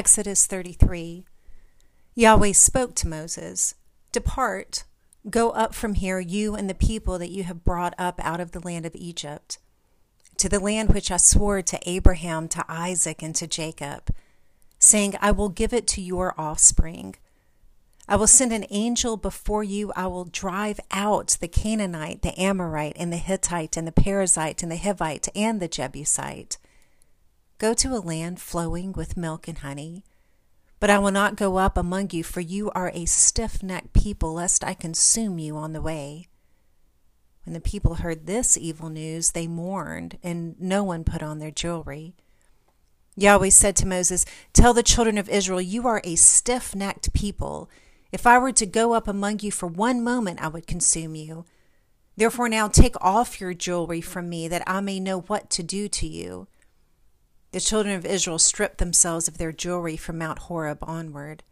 Exodus 33 Yahweh spoke to Moses Depart, go up from here, you and the people that you have brought up out of the land of Egypt, to the land which I swore to Abraham, to Isaac, and to Jacob, saying, I will give it to your offspring. I will send an angel before you. I will drive out the Canaanite, the Amorite, and the Hittite, and the Perizzite, and the Hivite, and the Jebusite. Go to a land flowing with milk and honey. But I will not go up among you, for you are a stiff necked people, lest I consume you on the way. When the people heard this evil news, they mourned, and no one put on their jewelry. Yahweh said to Moses, Tell the children of Israel, you are a stiff necked people. If I were to go up among you for one moment, I would consume you. Therefore, now take off your jewelry from me, that I may know what to do to you. The children of Israel stripped themselves of their jewelry from Mount Horeb onward.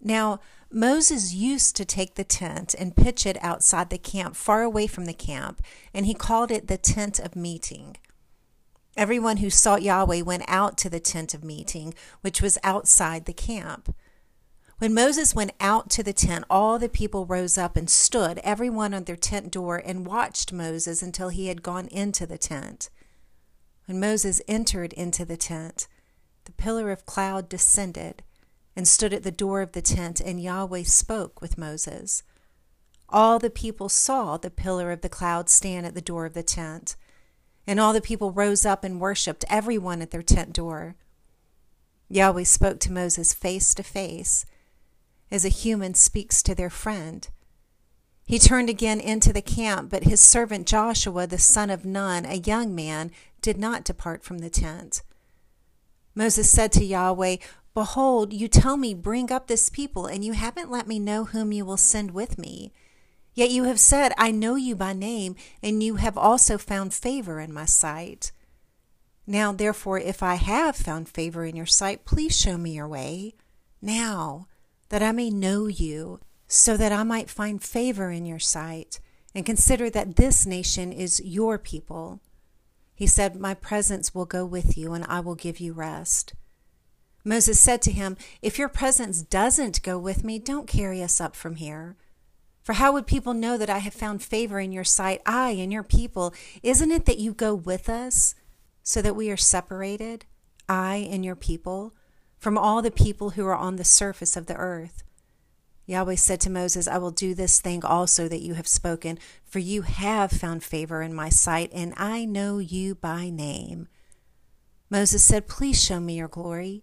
Now, Moses used to take the tent and pitch it outside the camp, far away from the camp, and he called it the tent of meeting. Everyone who sought Yahweh went out to the tent of meeting, which was outside the camp. When Moses went out to the tent, all the people rose up and stood, everyone on their tent door, and watched Moses until he had gone into the tent. When Moses entered into the tent, the pillar of cloud descended and stood at the door of the tent, and Yahweh spoke with Moses. All the people saw the pillar of the cloud stand at the door of the tent, and all the people rose up and worshipped, everyone at their tent door. Yahweh spoke to Moses face to face, as a human speaks to their friend. He turned again into the camp, but his servant Joshua, the son of Nun, a young man, did not depart from the tent. Moses said to Yahweh, Behold, you tell me, Bring up this people, and you haven't let me know whom you will send with me. Yet you have said, I know you by name, and you have also found favor in my sight. Now, therefore, if I have found favor in your sight, please show me your way, now, that I may know you, so that I might find favor in your sight, and consider that this nation is your people. He said, My presence will go with you, and I will give you rest. Moses said to him, If your presence doesn't go with me, don't carry us up from here. For how would people know that I have found favor in your sight, I and your people? Isn't it that you go with us, so that we are separated, I and your people, from all the people who are on the surface of the earth? Yahweh said to Moses, I will do this thing also that you have spoken, for you have found favor in my sight, and I know you by name. Moses said, Please show me your glory.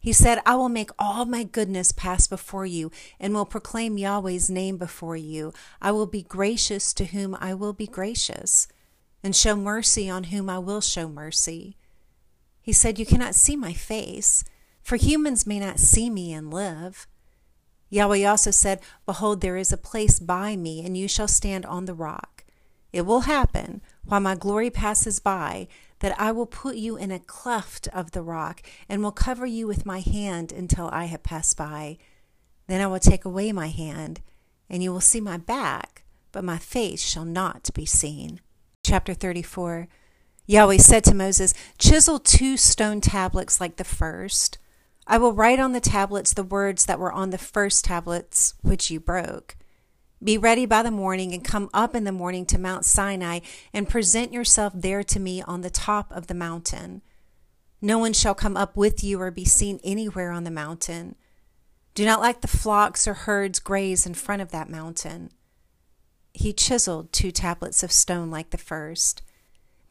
He said, I will make all my goodness pass before you, and will proclaim Yahweh's name before you. I will be gracious to whom I will be gracious, and show mercy on whom I will show mercy. He said, You cannot see my face, for humans may not see me and live. Yahweh also said, Behold, there is a place by me, and you shall stand on the rock. It will happen, while my glory passes by, that I will put you in a cleft of the rock, and will cover you with my hand until I have passed by. Then I will take away my hand, and you will see my back, but my face shall not be seen. Chapter 34 Yahweh said to Moses, Chisel two stone tablets like the first I will write on the tablets the words that were on the first tablets which you broke. Be ready by the morning and come up in the morning to Mount Sinai and present yourself there to me on the top of the mountain. No one shall come up with you or be seen anywhere on the mountain. Do not let the flocks or herds graze in front of that mountain. He chiseled two tablets of stone like the first.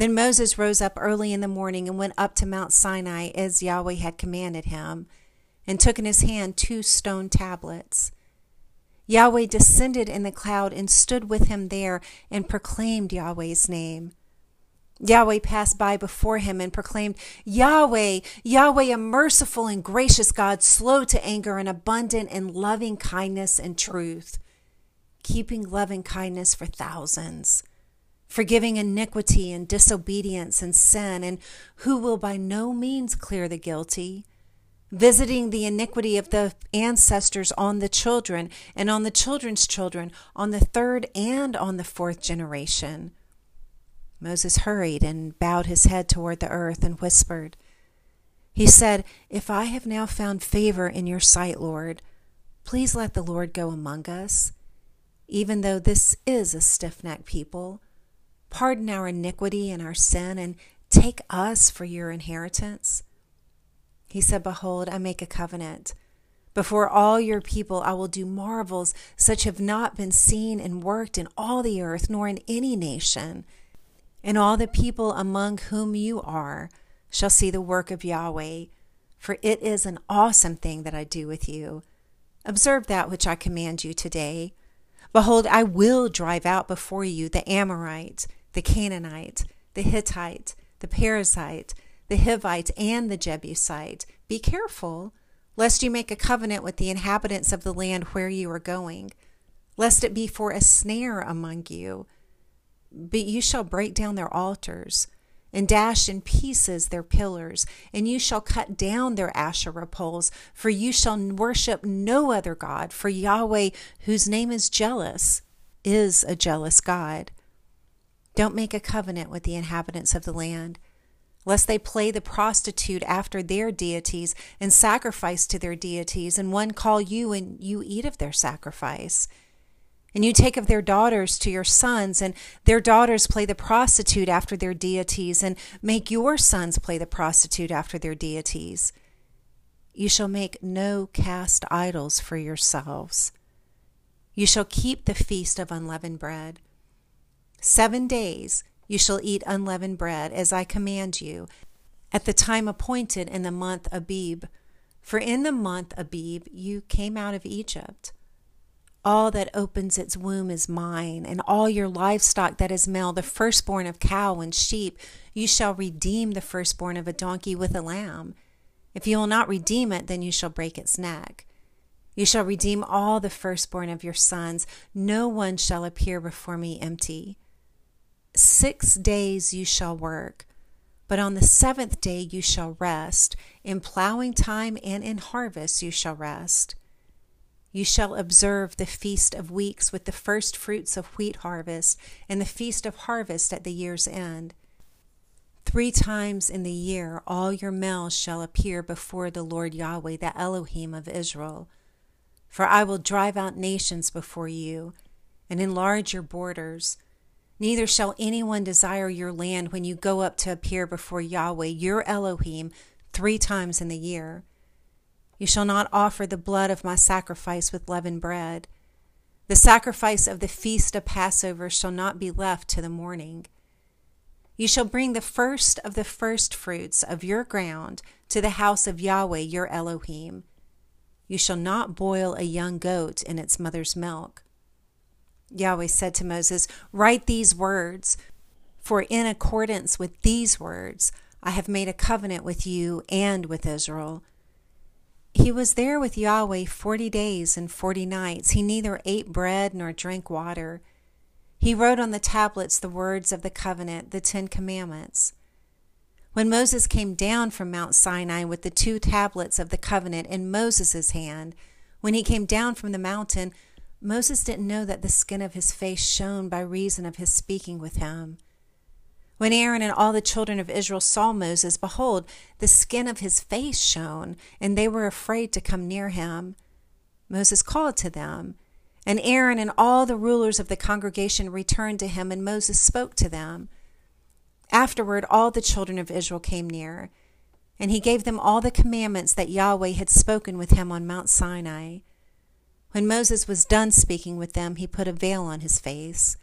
Then Moses rose up early in the morning and went up to Mount Sinai as Yahweh had commanded him, and took in his hand two stone tablets. Yahweh descended in the cloud and stood with him there and proclaimed Yahweh's name. Yahweh passed by before him and proclaimed, Yahweh, Yahweh, a merciful and gracious God, slow to anger and abundant in loving kindness and truth, keeping loving kindness for thousands forgiving iniquity and disobedience and sin, and who will by no means clear the guilty, visiting the iniquity of the ancestors on the children and on the children's children, on the third and on the fourth generation. Moses hurried and bowed his head toward the earth and whispered, He said, If I have now found favor in your sight, Lord, please let the Lord go among us. Even though this is a stiff necked people, pardon our iniquity and our sin, and take us for your inheritance. He said, Behold, I make a covenant. Before all your people, I will do marvels such have not been seen and worked in all the earth, nor in any nation. And all the people among whom you are shall see the work of Yahweh, for it is an awesome thing that I do with you. Observe that which I command you today. Behold, I will drive out before you the Amorite, the Canaanite, the Hittite, the Perizzite, the Hivite, and the Jebusite. Be careful, lest you make a covenant with the inhabitants of the land where you are going, lest it be for a snare among you. But you shall break down their altars and dash in pieces their pillars, and you shall cut down their Asherah poles, for you shall worship no other God, for Yahweh, whose name is jealous, is a jealous God. Don't make a covenant with the inhabitants of the land, lest they play the prostitute after their deities and sacrifice to their deities, and one call you and you eat of their sacrifice. And you take of their daughters to your sons, and their daughters play the prostitute after their deities, and make your sons play the prostitute after their deities. You shall make no cast idols for yourselves. You shall keep the feast of unleavened bread. Seven days you shall eat unleavened bread, as I command you, at the time appointed in the month Abib. For in the month Abib you came out of Egypt. All that opens its womb is mine, and all your livestock that is male, the firstborn of cow and sheep, you shall redeem the firstborn of a donkey with a lamb. If you will not redeem it, then you shall break its neck. You shall redeem all the firstborn of your sons. No one shall appear before me empty. Six days you shall work, but on the seventh day you shall rest. In plowing time and in harvest you shall rest. You shall observe the feast of weeks with the first fruits of wheat harvest, and the feast of harvest at the year's end. Three times in the year all your males shall appear before the Lord Yahweh, the Elohim of Israel. For I will drive out nations before you, and enlarge your borders. Neither shall anyone desire your land when you go up to appear before Yahweh, your Elohim, three times in the year. You shall not offer the blood of my sacrifice with leavened bread. The sacrifice of the feast of Passover shall not be left to the morning. You shall bring the first of the first fruits of your ground to the house of Yahweh your Elohim. You shall not boil a young goat in its mother's milk. Yahweh said to Moses, Write these words, for in accordance with these words I have made a covenant with you and with Israel. He was there with Yahweh forty days and forty nights. He neither ate bread nor drank water. He wrote on the tablets the words of the covenant, the Ten Commandments. When Moses came down from Mount Sinai with the two tablets of the covenant in Moses' hand, when he came down from the mountain, Moses didn't know that the skin of his face shone by reason of his speaking with him. When Aaron and all the children of Israel saw Moses, behold, the skin of his face shone, and they were afraid to come near him. Moses called to them, and Aaron and all the rulers of the congregation returned to him, and Moses spoke to them. Afterward, all the children of Israel came near, and he gave them all the commandments that Yahweh had spoken with him on Mount Sinai. When Moses was done speaking with them, he put a veil on his face.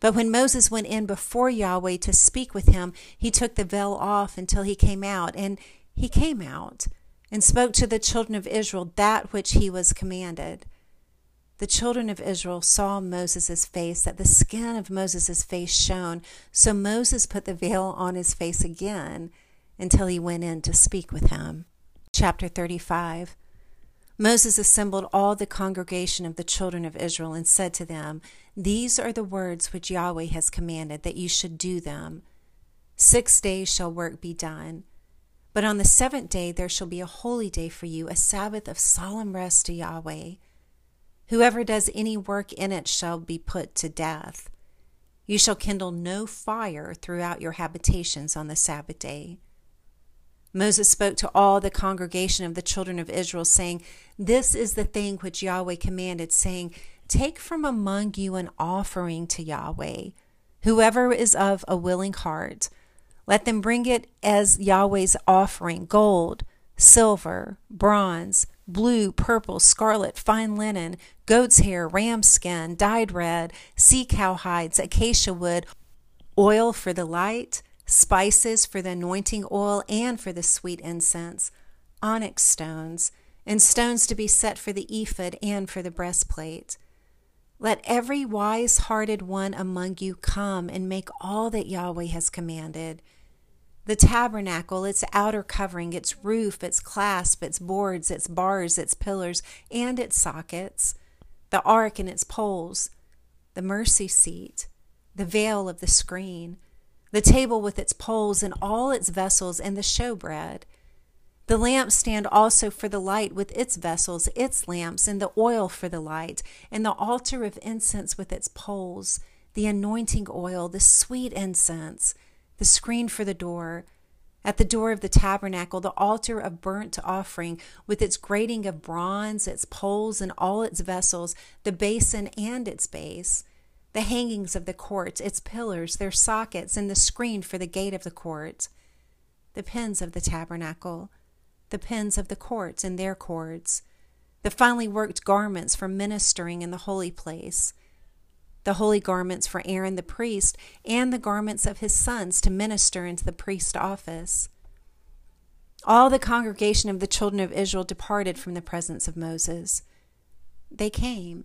But when Moses went in before Yahweh to speak with him, he took the veil off until he came out. And he came out and spoke to the children of Israel that which he was commanded. The children of Israel saw Moses' face, that the skin of Moses' face shone. So Moses put the veil on his face again until he went in to speak with him. Chapter 35 Moses assembled all the congregation of the children of Israel and said to them, These are the words which Yahweh has commanded, that you should do them. Six days shall work be done. But on the seventh day there shall be a holy day for you, a Sabbath of solemn rest to Yahweh. Whoever does any work in it shall be put to death. You shall kindle no fire throughout your habitations on the Sabbath day. Moses spoke to all the congregation of the children of Israel, saying, This is the thing which Yahweh commanded, saying, Take from among you an offering to Yahweh, whoever is of a willing heart. Let them bring it as Yahweh's offering gold, silver, bronze, blue, purple, scarlet, fine linen, goat's hair, ram skin, dyed red, sea cow hides, acacia wood, oil for the light, spices for the anointing oil and for the sweet incense, onyx stones, and stones to be set for the ephod and for the breastplate. Let every wise hearted one among you come and make all that Yahweh has commanded. The tabernacle, its outer covering, its roof, its clasp, its boards, its bars, its pillars, and its sockets, the ark and its poles, the mercy seat, the veil of the screen, the table with its poles and all its vessels, and the showbread. The lampstand also for the light with its vessels, its lamps, and the oil for the light, and the altar of incense with its poles, the anointing oil, the sweet incense, the screen for the door, at the door of the tabernacle, the altar of burnt offering with its grating of bronze, its poles, and all its vessels, the basin and its base the hangings of the courts, its pillars, their sockets, and the screen for the gate of the courts, the pins of the tabernacle, the pins of the courts and their cords, the finely worked garments for ministering in the holy place, the holy garments for Aaron the priest, and the garments of his sons to minister into the priest office. All the congregation of the children of Israel departed from the presence of Moses. They came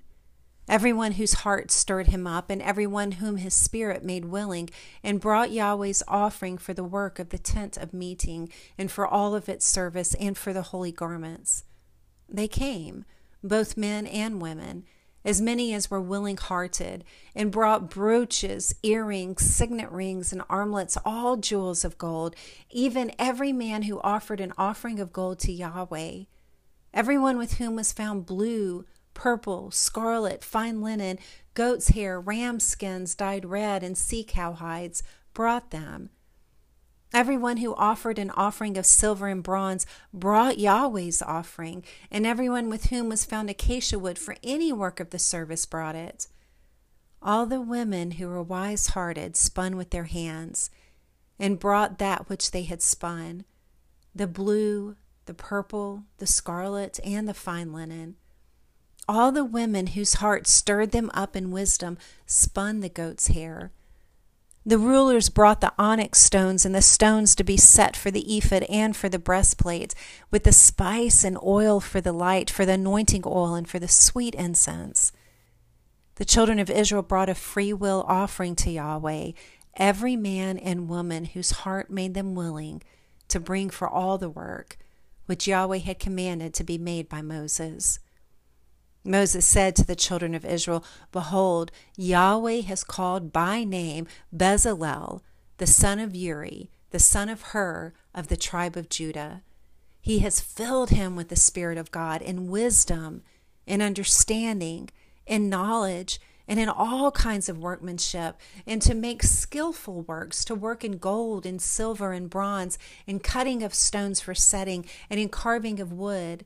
everyone whose heart stirred him up, and everyone whom his spirit made willing, and brought Yahweh's offering for the work of the tent of meeting, and for all of its service, and for the holy garments. They came, both men and women, as many as were willing hearted, and brought brooches, earrings, signet rings, and armlets, all jewels of gold, even every man who offered an offering of gold to Yahweh. Everyone with whom was found blue, purple, scarlet, fine linen, goat's hair, ram skins dyed red, and sea cow hides, brought them. Everyone who offered an offering of silver and bronze brought Yahweh's offering, and everyone with whom was found acacia wood for any work of the service brought it. All the women who were wise hearted spun with their hands, and brought that which they had spun the blue, the purple, the scarlet, and the fine linen. All the women whose hearts stirred them up in wisdom spun the goat's hair. The rulers brought the onyx stones and the stones to be set for the ephod and for the breastplate, with the spice and oil for the light, for the anointing oil, and for the sweet incense. The children of Israel brought a free will offering to Yahweh, every man and woman whose heart made them willing to bring for all the work which Yahweh had commanded to be made by Moses. Moses said to the children of Israel, Behold, Yahweh has called by name Bezalel, the son of Uri, the son of Hur, of the tribe of Judah. He has filled him with the Spirit of God in wisdom, in understanding, in knowledge, and in all kinds of workmanship, and to make skillful works, to work in gold and silver and bronze, in cutting of stones for setting, and in carving of wood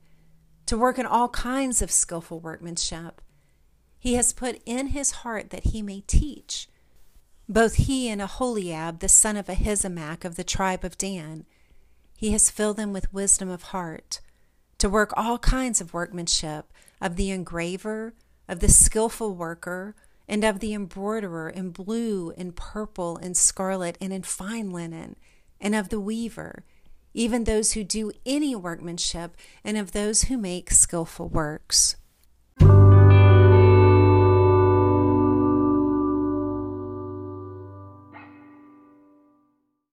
to work in all kinds of skillful workmanship. He has put in his heart that he may teach. Both he and Aholiab, the son of Ahisamach of the tribe of Dan, he has filled them with wisdom of heart, to work all kinds of workmanship, of the engraver, of the skillful worker, and of the embroiderer in blue and purple and scarlet and in fine linen, and of the weaver, even those who do any workmanship, and of those who make skillful works.